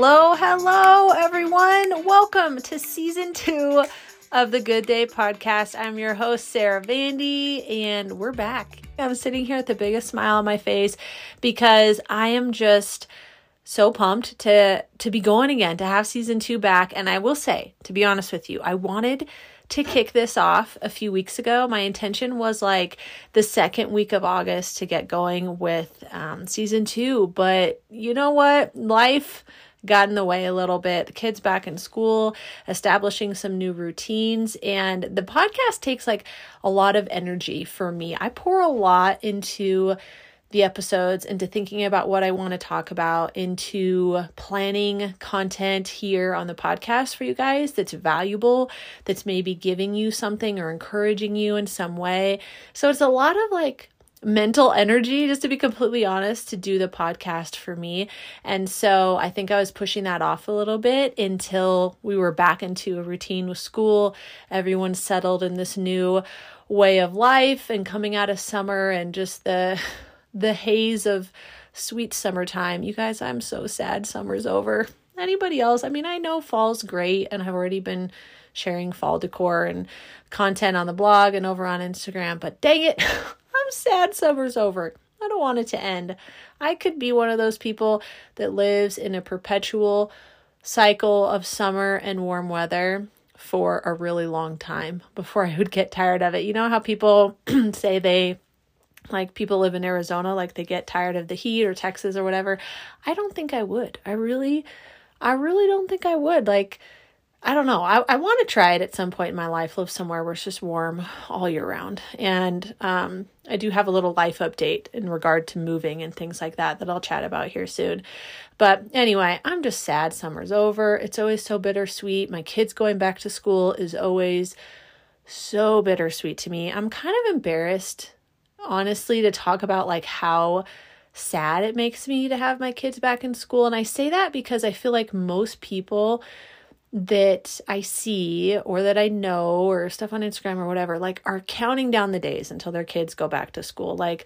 Hello, hello, everyone. Welcome to season two of the Good Day podcast. I'm your host, Sarah Vandy, and we're back. I'm sitting here with the biggest smile on my face because I am just so pumped to to be going again to have season 2 back and I will say to be honest with you I wanted to kick this off a few weeks ago. My intention was like the second week of August to get going with um, season two. But you know what? Life got in the way a little bit. The kids back in school, establishing some new routines, and the podcast takes like a lot of energy for me. I pour a lot into the episodes into thinking about what I want to talk about, into planning content here on the podcast for you guys that's valuable, that's maybe giving you something or encouraging you in some way. So it's a lot of like mental energy, just to be completely honest, to do the podcast for me. And so I think I was pushing that off a little bit until we were back into a routine with school. Everyone settled in this new way of life and coming out of summer and just the the haze of sweet summertime. You guys, I'm so sad summer's over. Anybody else? I mean, I know fall's great and I've already been sharing fall decor and content on the blog and over on Instagram, but dang it, I'm sad summer's over. I don't want it to end. I could be one of those people that lives in a perpetual cycle of summer and warm weather for a really long time before I would get tired of it. You know how people say they like people live in Arizona, like they get tired of the heat or Texas or whatever. I don't think I would. I really, I really don't think I would. Like, I don't know. I, I want to try it at some point in my life, live somewhere where it's just warm all year round. And um, I do have a little life update in regard to moving and things like that that I'll chat about here soon. But anyway, I'm just sad summer's over. It's always so bittersweet. My kids going back to school is always so bittersweet to me. I'm kind of embarrassed honestly to talk about like how sad it makes me to have my kids back in school. And I say that because I feel like most people that I see or that I know or stuff on Instagram or whatever, like are counting down the days until their kids go back to school. Like,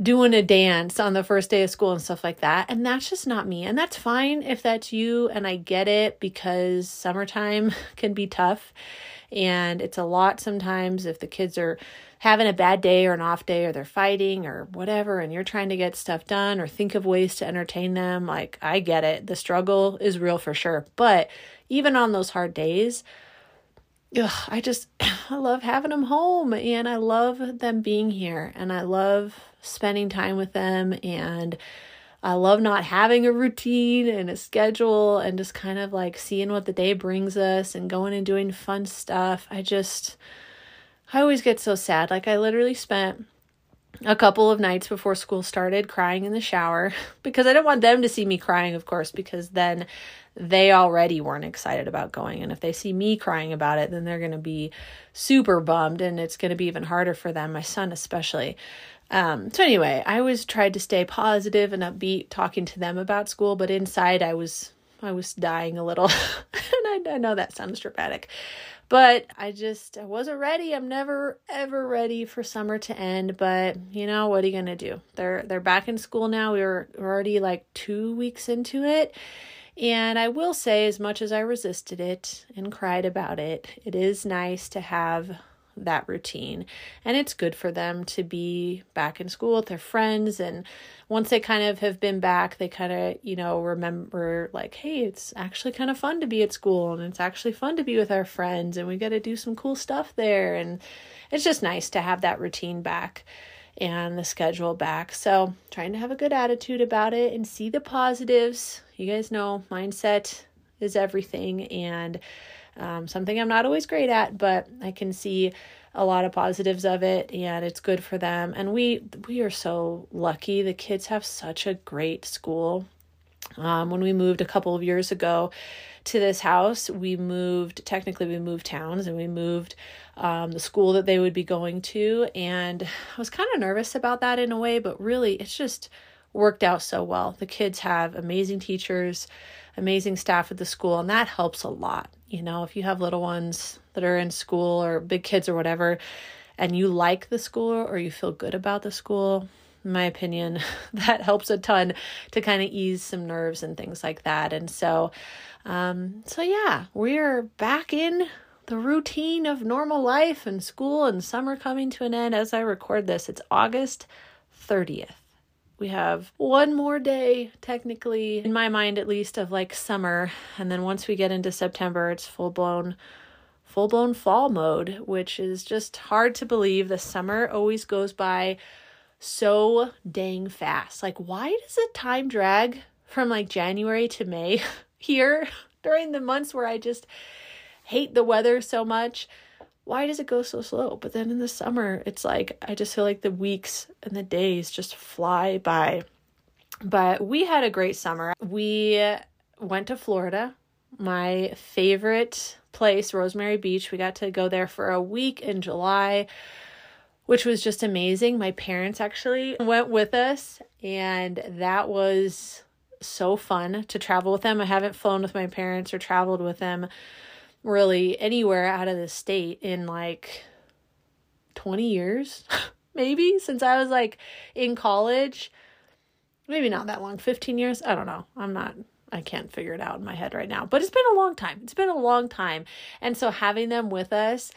doing a dance on the first day of school and stuff like that. And that's just not me. And that's fine if that's you. And I get it because summertime can be tough. And it's a lot sometimes if the kids are having a bad day or an off day or they're fighting or whatever and you're trying to get stuff done or think of ways to entertain them like I get it the struggle is real for sure but even on those hard days ugh, I just I love having them home and I love them being here and I love spending time with them and I love not having a routine and a schedule and just kind of like seeing what the day brings us and going and doing fun stuff. I just I always get so sad. Like, I literally spent a couple of nights before school started crying in the shower because I didn't want them to see me crying, of course, because then they already weren't excited about going. And if they see me crying about it, then they're going to be super bummed and it's going to be even harder for them, my son especially. Um, so anyway, I always tried to stay positive and upbeat talking to them about school, but inside I was I was dying a little. and I, I know that sounds dramatic. But I just I wasn't ready. I'm never ever ready for summer to end. But you know what are you gonna do? They're they're back in school now. We were already like two weeks into it. And I will say, as much as I resisted it and cried about it, it is nice to have that routine. And it's good for them to be back in school with their friends. And once they kind of have been back, they kind of, you know, remember like, hey, it's actually kind of fun to be at school and it's actually fun to be with our friends and we got to do some cool stuff there. And it's just nice to have that routine back and the schedule back. So, trying to have a good attitude about it and see the positives. You guys know mindset is everything. And um, something I'm not always great at, but I can see a lot of positives of it and it's good for them. And we we are so lucky. The kids have such a great school. Um, when we moved a couple of years ago to this house we moved technically we moved towns and we moved um, the school that they would be going to. And i was kind of nervous about that in a way but really it's just worked out so well. The kids have amazing teachers amazing staff at the school and that helps a lot you know, if you have little ones that are in school or big kids or whatever, and you like the school or you feel good about the school, in my opinion, that helps a ton to kind of ease some nerves and things like that. And so, um, so yeah, we're back in the routine of normal life and school and summer coming to an end as I record this. It's August 30th. We have one more day, technically, in my mind at least, of like summer. And then once we get into September, it's full blown full blown fall mode, which is just hard to believe. The summer always goes by so dang fast. Like, why does the time drag from like January to May here during the months where I just hate the weather so much? Why does it go so slow? But then in the summer, it's like I just feel like the weeks and the days just fly by. But we had a great summer. We went to Florida, my favorite place, Rosemary Beach. We got to go there for a week in July, which was just amazing. My parents actually went with us, and that was so fun to travel with them. I haven't flown with my parents or traveled with them really anywhere out of the state in like 20 years, maybe since I was like in college. Maybe not that long, 15 years. I don't know. I'm not I can't figure it out in my head right now. But it's been a long time. It's been a long time. And so having them with us,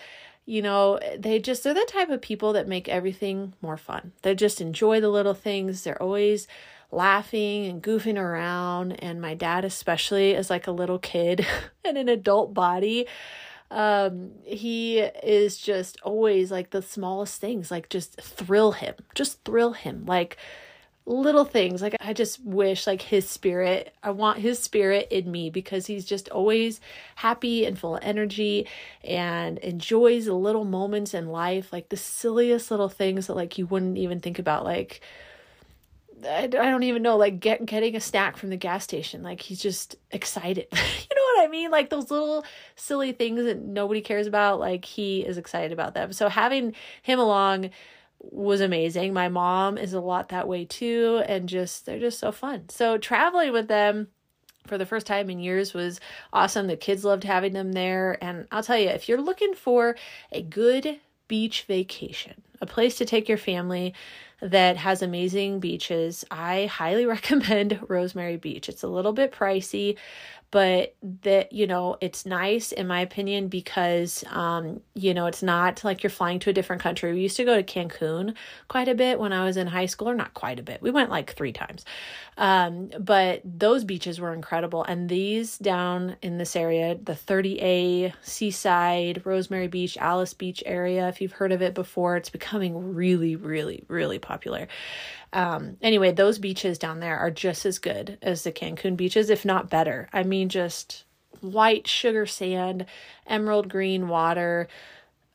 you know, they just they're the type of people that make everything more fun. They just enjoy the little things. They're always laughing and goofing around and my dad especially is like a little kid in an adult body. Um he is just always like the smallest things like just thrill him just thrill him like little things. Like i just wish like his spirit i want his spirit in me because he's just always happy and full of energy and enjoys the little moments in life like the silliest little things that like you wouldn't even think about like I, don't even know like get getting a snack from the gas station like he's just excited you know what i mean like those little silly things that nobody cares about like he is excited about them so having him along was amazing. My mom is a lot that way too, and just they're just so fun. So traveling with them for the first time in years was awesome. The kids loved having them there. And I'll tell you, if you're looking for a good beach vacation, a place to take your family that has amazing beaches, I highly recommend Rosemary Beach. It's a little bit pricey, but that you know it's nice in my opinion because um you know it's not like you're flying to a different country. We used to go to cancun quite a bit when i was in high school or not quite a bit. We went like three times. Um but those beaches were incredible. And these down in this area the 30a seaside rosemary beach Alys Beach area if you've heard of it before it's becoming really really really popular um, anyway, those beaches down there are just as good as the Cancun beaches, if not better. I mean, just white sugar sand, emerald green water.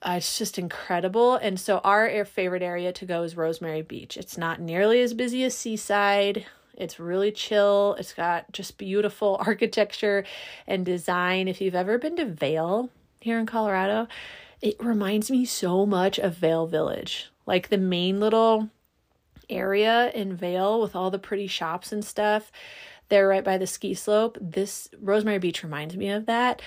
Uh, it's just incredible. And so, our favorite area to go is Rosemary Beach. It's not nearly as busy as Seaside. It's really chill. It's got just beautiful architecture and design. If you've ever been to Vail here in Colorado, it reminds me so much of Vail Village. Like the main little area in Vail with all the pretty shops and stuff. They're right by the ski slope. This Rosemary Beach reminds me of that.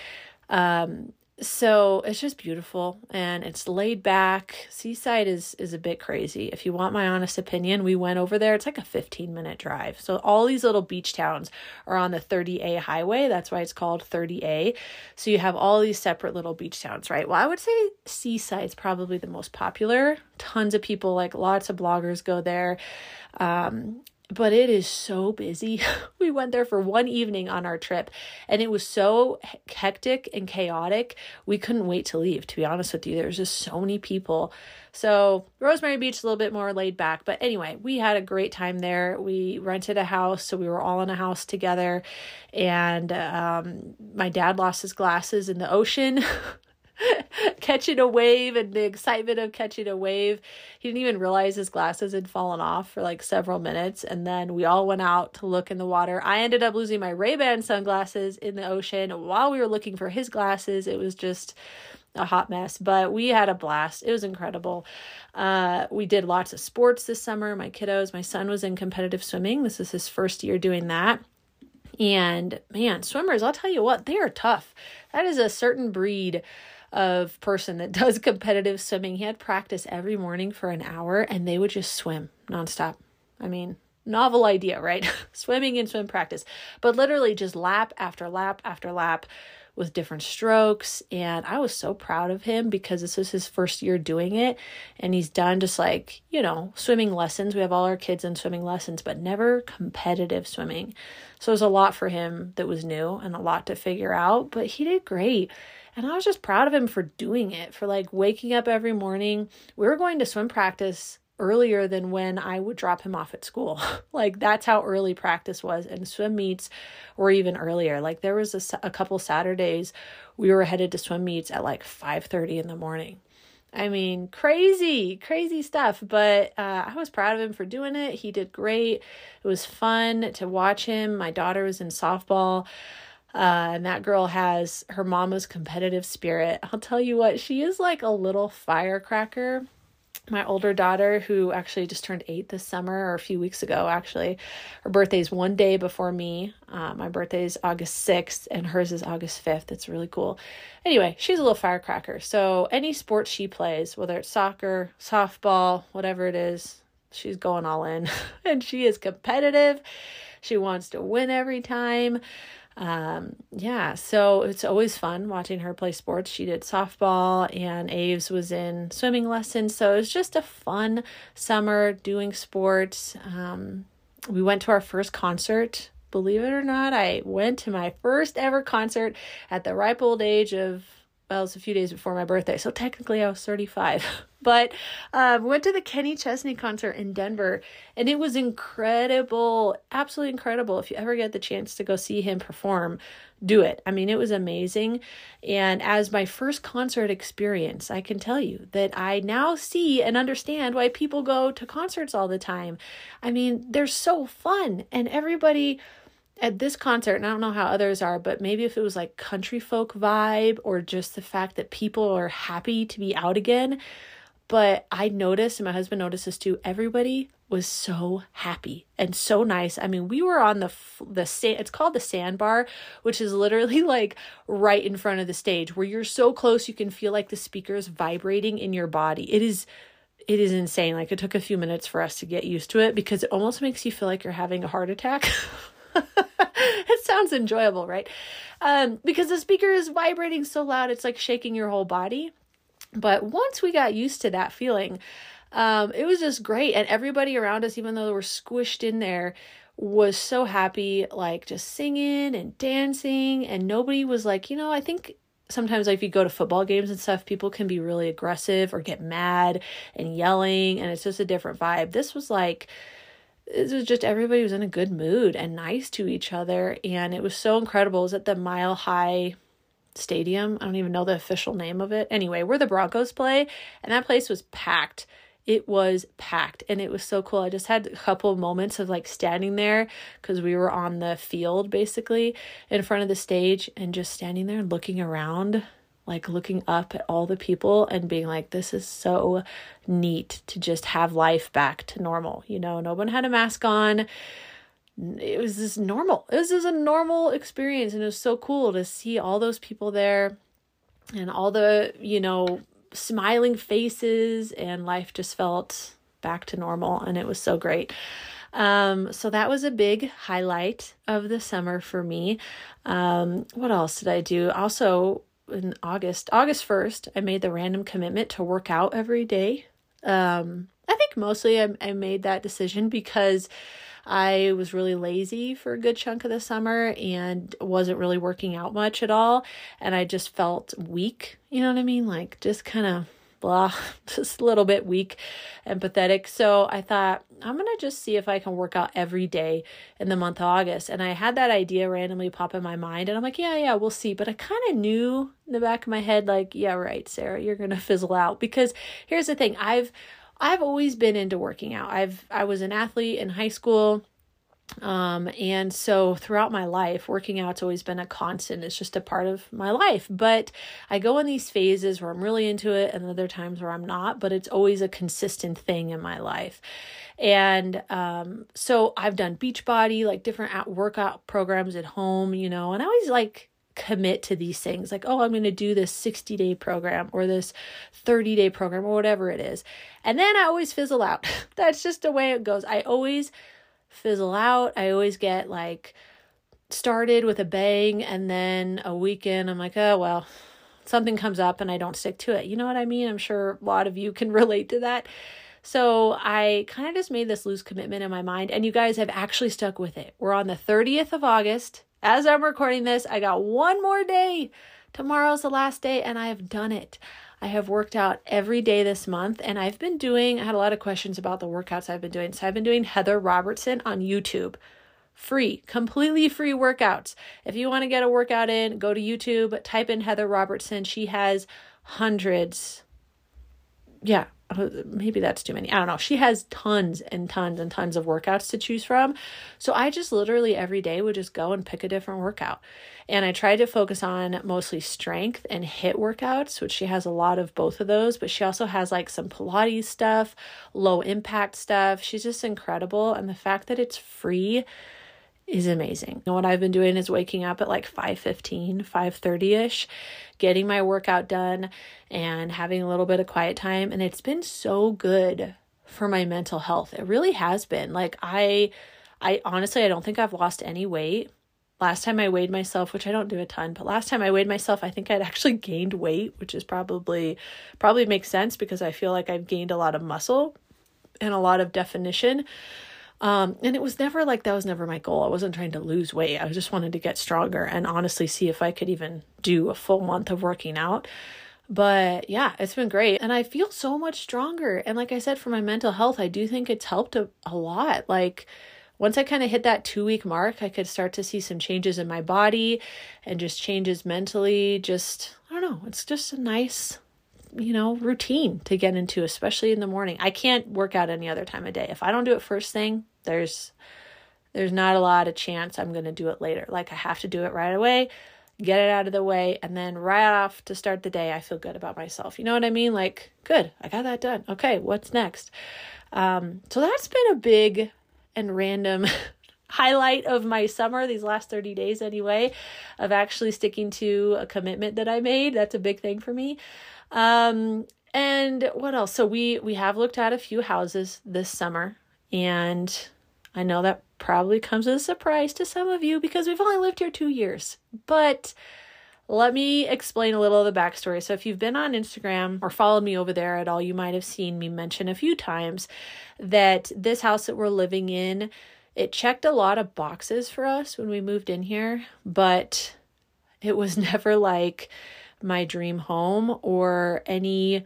Um, so it's just beautiful and it's laid back. Seaside is is a bit crazy. If you want my honest opinion we went over there. It's like a 15 minute drive. So all these little beach towns are on the 30a highway. That's why it's called 30a so you have all these separate little beach towns right? Well i would say seaside's probably the most popular. Tons of people like lots of bloggers go there. Um, but it is so busy. we went there for one evening on our trip and it was so hectic and chaotic. We couldn't wait to leave, to be honest with you. There's just so many people. So, Rosemary Beach is a little bit more laid back, but anyway, we had a great time there. We rented a house, so we were all in a house together. And um, my dad lost his glasses in the ocean. catching a wave and the excitement of catching a wave. He didn't even realize his glasses had fallen off for like several minutes. And then we all went out to look in the water. I ended up losing my Ray-Ban sunglasses in the ocean while we were looking for his glasses. It was just a hot mess, but we had a blast. It was incredible. Uh, we did lots of sports this summer. My kiddos, my son was in competitive swimming. This is his first year doing that. And man, swimmers, I'll tell you what, they are tough. That is a certain breed of person that does competitive swimming. He had practice every morning for an hour and they would just swim nonstop. I mean, novel idea, right? Swimming in swim practice, but literally just lap after lap after lap with different strokes. And I was so proud of him because this was his first year doing it. And he's done just like, you know, swimming lessons. We have all our kids in swimming lessons, but never competitive swimming. So it was a lot for him that was new and a lot to figure out, but he did great. And I was just proud of him for doing it, for like waking up every morning. We were going to swim practice earlier than when I would drop him off at school. like that's how early practice was and swim meets were even earlier. Like there was a, a couple Saturdays we were headed to swim meets at like 5:30 in the morning. I mean, crazy, crazy stuff, but uh, I was proud of him for doing it. He did great. It was fun to watch him. My daughter was in softball. Uh, and that girl has her mama's competitive spirit. I'll tell you what, she is like a little firecracker my older daughter, who actually just turned eight this summer or a few weeks ago, actually, her birthday's one day before me. Uh, my birthday is August 6th, and hers is August 5th. It's really cool. Anyway, she's a little firecracker. So, any sport she plays, whether it's soccer, softball, whatever it is, she's going all in. and she is competitive. She wants to win every time um, yeah, so it's always fun watching her play sports. She did softball, and Aves was in swimming lessons. So it was just a fun summer doing sports. Um, we went to our first concert. Believe it or not, I went to my first ever concert at the ripe old age of well, it was a few days before my birthday, so technically I was 35. but um, went to the Kenny Chesney concert in Denver, and it was incredible, absolutely incredible. If you ever get the chance to go see him perform, do it. I mean, it was amazing. And as my first concert experience, I can tell you that I now see and understand why people go to concerts all the time. I mean, they're so fun, and everybody at this concert, and I don't know how others are, but maybe if it was like country folk vibe or just the fact that people are happy to be out again. But I noticed, and my husband noticed this too, everybody was so happy and so nice. I mean, we were on the the sand. It's called the sandbar, which is literally like right in front of the stage, where you're so close you can feel like the speakers vibrating in your body. It is, it is insane. Like it took a few minutes for us to get used to it because it almost makes you feel like you're having a heart attack. it sounds enjoyable, right? Um, because the speaker is vibrating so loud, it's like shaking your whole body. But once we got used to that feeling, um, it was just great. And everybody around us, even though they were squished in there, was so happy, like just singing and dancing. And nobody was like, you know, I think sometimes like if you go to football games and stuff people can be really aggressive or get mad and yelling and it's just a different vibe this was like it was just everybody was in a good mood and nice to each other and it was so incredible. It was at the mile high stadium. I don't even know the official name of it. Anyway where the broncos play and that place was packed. It was packed and it was so cool. I just had a couple moments of like standing there because we were on the field basically in front of the stage and just standing there and looking around like looking up at all the people and being like, this is so neat to just have life back to normal. You know, no one had a mask on. It was just normal. It was just a normal experience. And it was so cool to see all those people there and all the, you know, smiling faces and life just felt back to normal. And it was so great. Um, so that was a big highlight of the summer for me. Um, what else did I do? Also, in August, August 1st, I made the random commitment to work out every day. Um, I think mostly I, I made that decision because I was really lazy for a good chunk of the summer and wasn't really working out much at all. And I just felt weak. You know what I mean? Like just kind of blah, just a little bit weak and pathetic. So I thought, I'm going to just see if I can work out every day in the month of August. And I had that idea randomly pop in my mind. And I'm like, yeah, yeah, we'll see. But I kind of knew in the back of my head, like, yeah, right, Sarah, you're going to fizzle out. Because here's the thing I've, I've always been into working out. I've, I was an athlete in high school. Um, and so throughout my life, working out's always been a constant. It's just a part of my life. But I go in these phases where I'm really into it and other times where I'm not, but it's always a consistent thing in my life. And um, so I've done Beachbody, like different at workout programs at home, you know, and I always like commit to these things like, oh, I'm going to do this 60 day program or this 30 day program or whatever it is. And then I always fizzle out. That's just the way it goes. I always fizzle out. I always get like started with a bang and then a weekend I'm like, oh, well, something comes up and I don't stick to it. You know what I mean? I'm sure a lot of you can relate to that. So I kind of just made this loose commitment in my mind, and you guys have actually stuck with it. We're on the 30th of August. As I'm recording this, I got one more day. Tomorrow's the last day, and I have done it. I have worked out every day this month, and I've been doing, I had a lot of questions about the workouts I've been doing. So I've been doing Heather Robertson on YouTube. Free, completely free workouts. If you want to get a workout in, go to YouTube, type in Heather Robertson. She has hundreds, yeah, Uh, maybe that's too many. I don't know. She has tons and tons and tons of workouts to choose from. So I just literally every day would just go and pick a different workout. And I tried to focus on mostly strength and HIIT workouts, which she has a lot of both of those, but she also has like some Pilates stuff, low impact stuff. She's just incredible. And the fact that it's free is amazing. And what I've been doing is waking up at like 5:15, 5:30ish, getting my workout done and having a little bit of quiet time and it's been so good for my mental health. It really has been. Like I I honestly I don't think I've lost any weight. Last time I weighed myself, which I don't do a ton, but last time I weighed myself, I think I'd actually gained weight, which is probably probably makes sense because I feel like I've gained a lot of muscle and a lot of definition. Um, and it was never like that was never my goal. I wasn't trying to lose weight. I just wanted to get stronger and honestly see if I could even do a full month of working out. But yeah, it's been great. And I feel so much stronger. And like I said, for my mental health, I do think it's helped a, a lot. Like, once I kind of hit that two week mark, I could start to see some changes in my body and just changes mentally. Just, I don't know, it's just a nice you know, routine to get into, especially in the morning. I can't work out any other time of day. If I don't do it first thing, there's there's not a lot of chance I'm going to do it later. Like I have to do it right away, get it out of the way, and then right off to start the day, I feel good about myself. You know what I mean? Like, good, I got that done. Okay, what's next? Um, so that's been a big and random highlight of my summer, these last 30 days anyway, of actually sticking to a commitment that I made. That's a big thing for me. Um, and what else? So we we have looked at a few houses this summer, and I know that probably comes as a surprise to some of you because we've only lived here two years. But let me explain a little of the backstory. So, if you've been on Instagram or followed me over there at all, you might have seen me mention a few times that this house that we're living in, it checked a lot of boxes for us when we moved in here, but it was never like my dream home or any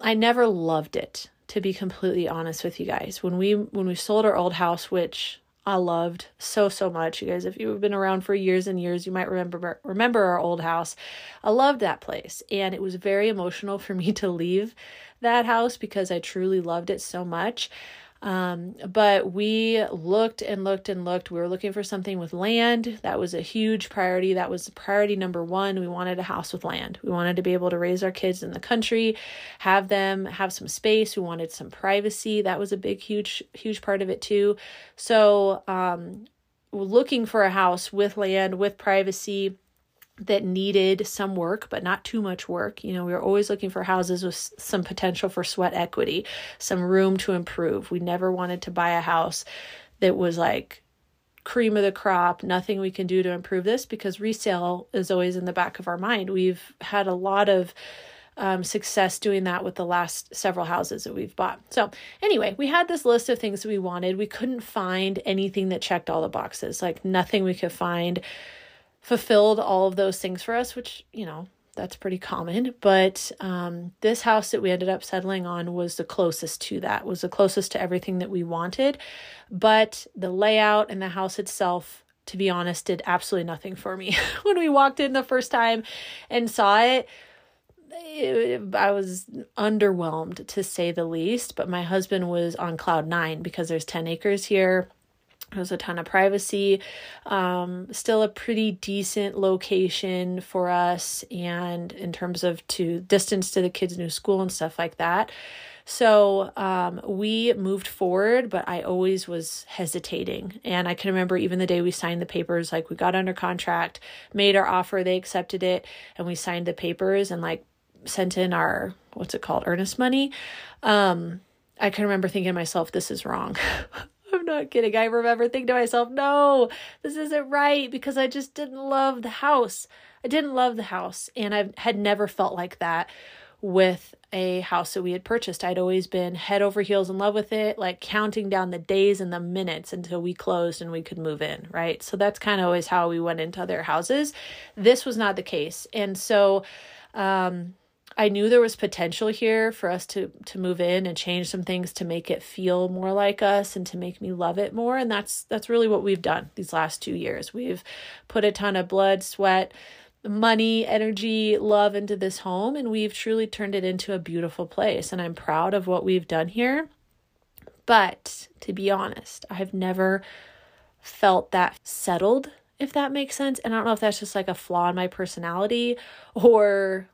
I never loved it to be completely honest with you guys. When we when we sold our old house which I loved so so much. You guys if you've been around for years and years, you might remember remember our old house. I loved that place and it was very emotional for me to leave that house because I truly loved it so much. Um, but we looked and looked and looked. We were looking for something with land. That was a huge priority. That was priority number one. We wanted a house with land. We wanted to be able to raise our kids in the country, have them have some space. We wanted some privacy. That was a big, huge, huge part of it too. So, um, looking for a house with land, with privacy that needed some work, but not too much work. You know, we were always looking for houses with some potential for sweat equity, some room to improve. We never wanted to buy a house that was like cream of the crop, nothing we can do to improve this because resale is always in the back of our mind. We've had a lot of um, success doing that with the last several houses that we've bought. So, anyway, we had this list of things we wanted. We couldn't find anything that checked all the boxes, like nothing we could find fulfilled all of those things for us, which, you know, that's pretty common. But um, this house that we ended up settling on was the closest to that, was the closest to everything that we wanted. But the layout and the house itself, to be honest, did absolutely nothing for me. when we walked in the first time and saw it, it, I was underwhelmed to say the least, but my husband was on cloud nine because there's 10 acres here There's a ton of privacy. Um, still a pretty decent location for us, and in terms of to distance to the kids' new school and stuff like that. So um, we moved forward, but I always was hesitating. And I can remember even the day we signed the papers, like we got under contract, made our offer, they accepted it, and we signed the papers and like sent in our what's it called, earnest money. Um, I can remember thinking to myself, this is wrong. I'm not kidding. I remember thinking to myself, no, this isn't right because I just didn't love the house. I didn't love the house. And I had never felt like that with a house that we had purchased. I'd always been head over heels in love with it, like counting down the days and the minutes until we closed and we could move in, right? So that's kind of always how we went into other houses. This was not the case. And so um I knew there was potential here for us to to move in and change some things to make it feel more like us and to make me love it more and that's that's really what we've done these last 2 years. We've put a ton of blood, sweat, money, energy, love into this home, and we've truly turned it into a beautiful place. And I'm proud of what we've done here. But to be honest, I've never felt that settled, if that makes sense. And I don't know if that's just like a flaw in my personality or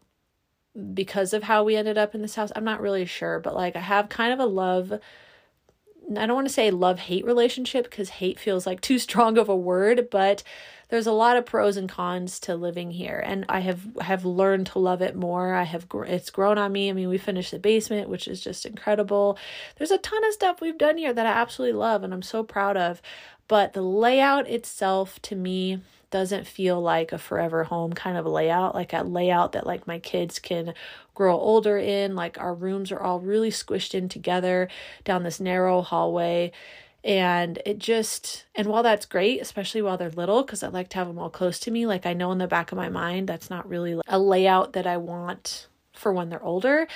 because of how we ended up in this house. I'm not really sure, but like I have kind of a love. I don't want to say love hate relationship because hate feels like too strong of a word, but there's a lot of pros and cons to living here and i have have learned to love it more i have it's grown on me i mean we finished the basement which is just incredible there's a ton of stuff we've done here that i absolutely love and i'm so proud of but the layout itself to me doesn't feel like a forever home kind of layout like a layout that like my kids can grow older in like our rooms are all really squished in together down this narrow hallway. And it just and while that's great especially while they're little because i like to have them all close to me like i know in the back of my mind that's not really a layout that i want for when they're older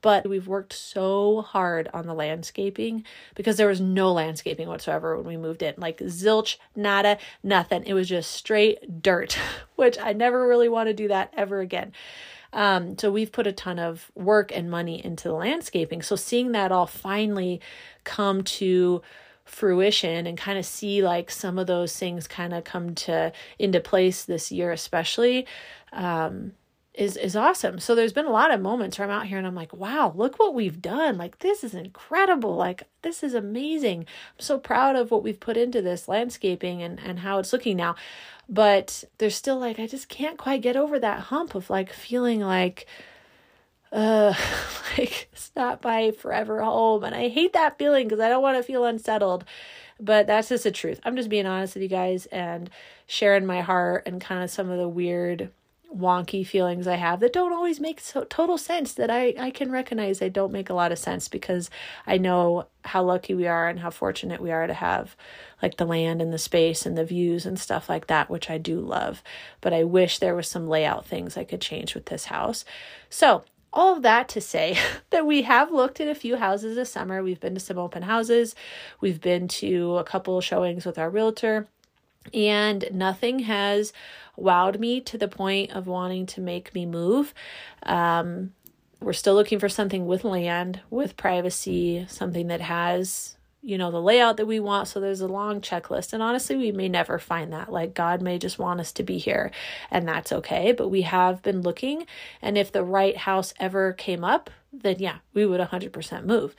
but we've worked so hard on the landscaping because there was no landscaping whatsoever when we moved in. Like zilch nada nothing. It was just straight dirt which i never really want to do that ever again. Um, so we've put a ton of work and money into the landscaping. So seeing that all finally come to fruition and kind of see like some of those things kind of come to into place this year especially um is is awesome. So there's been a lot of moments where I'm out here and I'm like, wow, look what we've done. Like this is incredible. Like this is amazing. I'm so proud of what we've put into this landscaping and and how it's looking now. But there's still like I just can't quite get over that hump of like feeling like uh like it's not my forever home and i hate that feeling because i don't want to feel unsettled but that's just the truth i'm just being honest with you guys and sharing my heart and kind of some of the weird wonky feelings i have that don't always make so total sense that i i can recognize they don't make a lot of sense because i know how lucky we are and how fortunate we are to have like the land and the space and the views and stuff like that which i do love. But i wish there was some layout things i could change with this house. So all of that to say that we have looked at a few houses this summer. We've been to some open houses, we've been to a couple showings with our realtor, and nothing has wowed me to the point of wanting to make me move. Um, we're still looking for something with land, with privacy, something that has you know, the layout that we want. So there's a long checklist. And honestly, we may never find that. Like, God may just want us to be here, and that's okay. But we have been looking. And if the right house ever came up, then yeah, we would 100% move.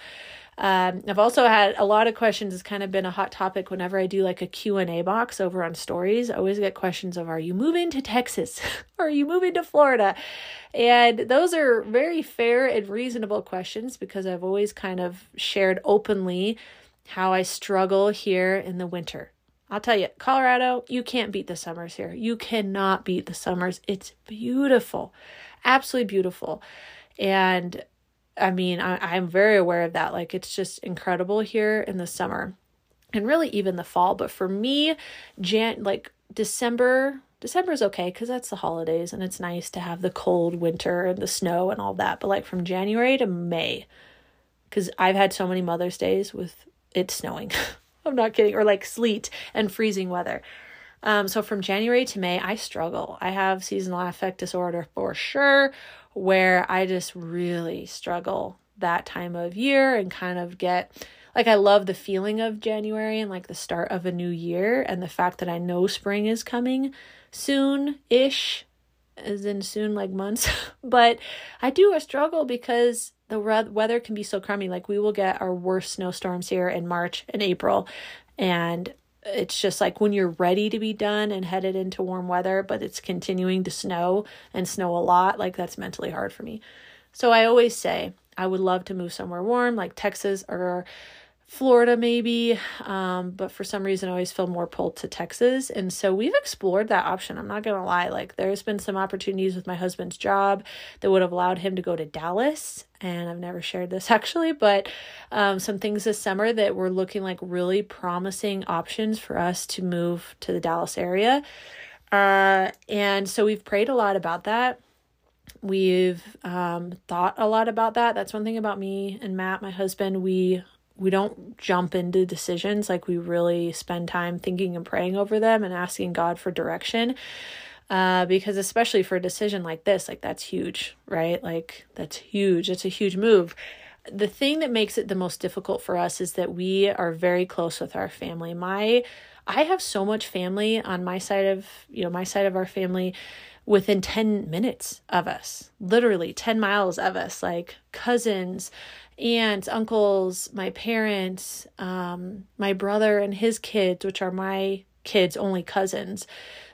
Um, I've also had a lot of questions. It's kind of been a hot topic whenever I do like a Q&A box over on stories. I always get questions of, are you moving to Texas? are you moving to Florida? And those are very fair and reasonable questions because I've always kind of shared openly how I struggle here in the winter. I'll tell you, Colorado, you can't beat the summers here. You cannot beat the summers. It's beautiful, absolutely beautiful. And I mean, I, am very aware of that. Like, it's just incredible here in the summer and really even the fall. But for me, Jan, like December, December is okay because that's the holidays and it's nice to have the cold winter and the snow and all that. But like from January to May, because I've had so many Mother's Days with it snowing. I'm not kidding, or like sleet and freezing weather. Um, so from January to May, I struggle. I have seasonal affect disorder for sure, where I just really struggle that time of year and kind of get like I love the feeling of January and like the start of a new year and the fact that I know spring is coming soon ish, as in soon like months. but I do a struggle because the weather can be so crummy. Like we will get our worst snowstorms here in March and April. And it's just like when you're ready to be done and headed into warm weather, but it's continuing to snow and snow a lot, like that's mentally hard for me. So I always say I would love to move somewhere warm, like Texas or Florida, maybe. Um, but for some reason, I always feel more pulled to Texas. And so we've explored that option. I'm not going to lie. Like, there's been some opportunities with my husband's job that would have allowed him to go to Dallas. And I've never shared this actually, but um, some things this summer that were looking like really promising options for us to move to the Dallas area. Uh, and so we've prayed a lot about that. We've um, thought a lot about that. That's one thing about me and Matt, my husband. We we don't jump into decisions like we really spend time thinking and praying over them and asking God for direction. Uh, because especially for a decision like this, like that's huge, right? Like that's huge. It's a huge move. The thing that makes it the most difficult for us is that we are very close with our family. My I have so much family on my side of, you know, my side of our family within 10 minutes of us, literally 10 miles of us, like cousins, aunts, uncles, my parents, um, my brother and his kids, which are my kids' only cousins.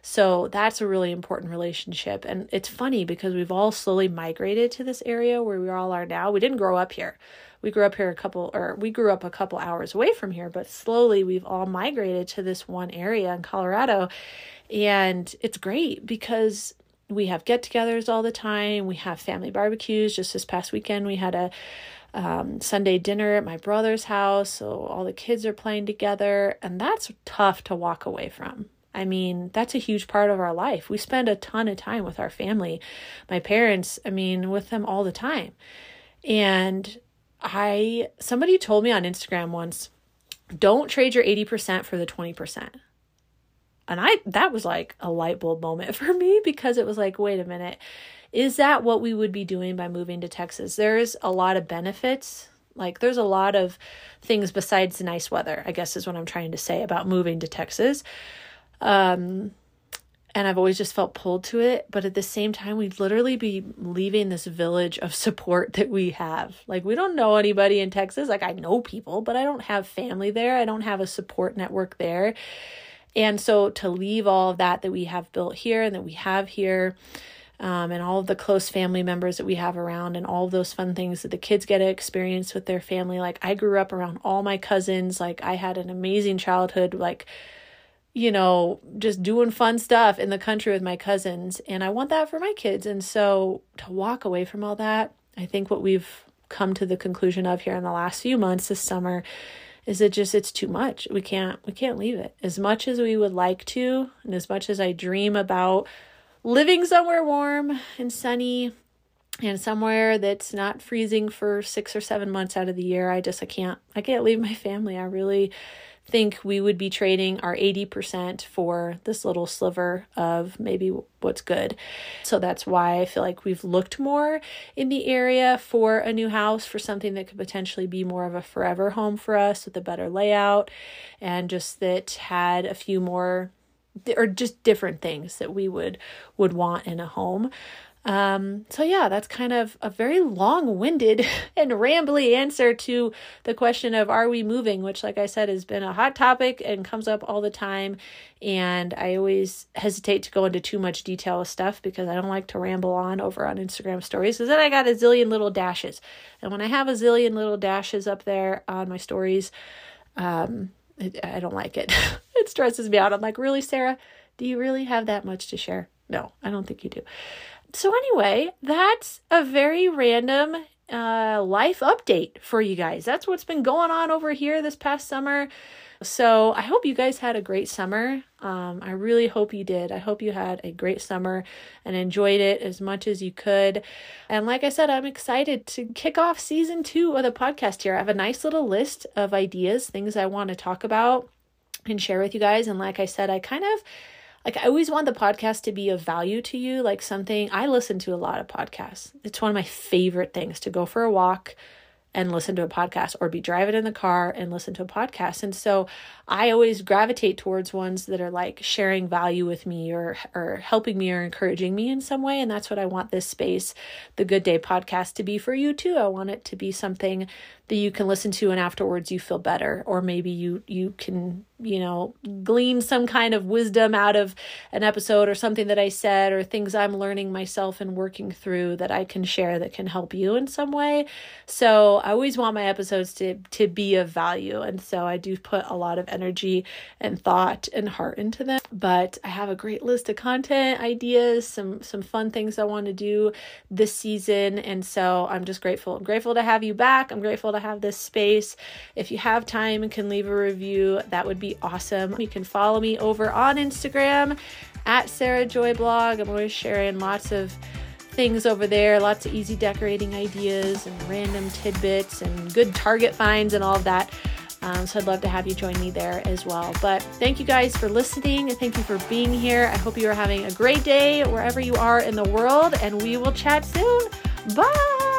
So that's a really important relationship. And it's funny because we've all slowly migrated to this area where we all are now. We didn't grow up here. We grew up here a couple, or we grew up a couple hours away from here, but slowly we've all migrated to this one area in Colorado. And it's great because we have get togethers all the time. We have family barbecues. Just this past weekend, we had a um, Sunday dinner at my brother's house. So all the kids are playing together, and that's tough to walk away from. I mean, that's a huge part of our life. We spend a ton of time with our family. My parents, I mean, with them all the time. And I, somebody told me on Instagram once, don't trade your 80% for the 20%. And I, that was like a light bulb moment for me because it was like, wait a minute is that what we would be doing by moving to Texas? There's a lot of benefits. Like, there's a lot of things besides the nice weather, I guess is what I'm trying to say about moving to Texas. Um, and I've always just felt pulled to it. But at the same time, we'd literally be leaving this village of support that we have. Like, we don't know anybody in Texas. Like, I know people, but I don't have family there. I don't have a support network there. And so to leave all of that that we have built here and that we have here, um, and all of the close family members that we have around and all of those fun things that the kids get to experience with their family. Like I grew up around all my cousins. Like I had an amazing childhood, like, you know, just doing fun stuff in the country with my cousins. And I want that for my kids. And so to walk away from all that, I think what we've come to the conclusion of here in the last few months this summer is it just it's too much. We can't we can't leave it. As much as we would like to and as much as I dream about living somewhere warm and sunny and somewhere that's not freezing for six or seven months out of the year. I just I can't I can't leave my family. I really think we would be trading our 80% for this little sliver of maybe what's good. So that's why I feel like we've looked more in the area for a new house for something that could potentially be more of a forever home for us with a better layout and just that had a few more or just different things that we would would want in a home. Um, so yeah, that's kind of a very long-winded and rambly answer to the question of are we moving, which like I said has been a hot topic and comes up all the time. And I always hesitate to go into too much detail of stuff because I don't like to ramble on over on Instagram stories. Because then I got a zillion little dashes. And when I have a zillion little dashes up there on my stories, um, I don't like it. it stresses me out. I'm like, really, Sarah? Do you really have that much to share? No, I don't think you do. So, anyway, that's a very random uh, life update for you guys. That's what's been going on over here this past summer. So I hope you guys had a great summer. Um, I really hope you did. I hope you had a great summer and enjoyed it as much as you could. And like I said, I'm excited to kick off season two of the podcast here. I have a nice little list of ideas, things I want to talk about and share with you guys. And like I said, I kind of like I always want the podcast to be of value to you, like something I listen to a lot of podcasts. It's one of my favorite things to go for a walk and listen to a podcast or be driving in the car and listen to a podcast. And so I always gravitate towards ones that are like sharing value with me or or helping me or encouraging me in some way and that's what I want this space the Good Day podcast to be for you too. I want it to be something that you can listen to and afterwards you feel better or maybe you you can you know glean some kind of wisdom out of an episode or something that I said or things I'm learning myself and working through that I can share that can help you in some way. So I always want my episodes to to be of value and so I do put a lot of energy and thought and heart into them. But I have a great list of content ideas, some some fun things I want to do this season and so I'm just grateful. I'm grateful to have you back. I'm grateful to have this space. If you have time and can leave a review, that would be awesome. You can follow me over on Instagram at Sarah Joy Blog. I'm always sharing lots of things over there, lots of easy decorating ideas and random tidbits and good Target finds and all of that. Um, so I'd love to have you join me there as well. But thank you guys for listening thank you for being here. I hope you are having a great day wherever you are in the world, and we will chat soon. Bye.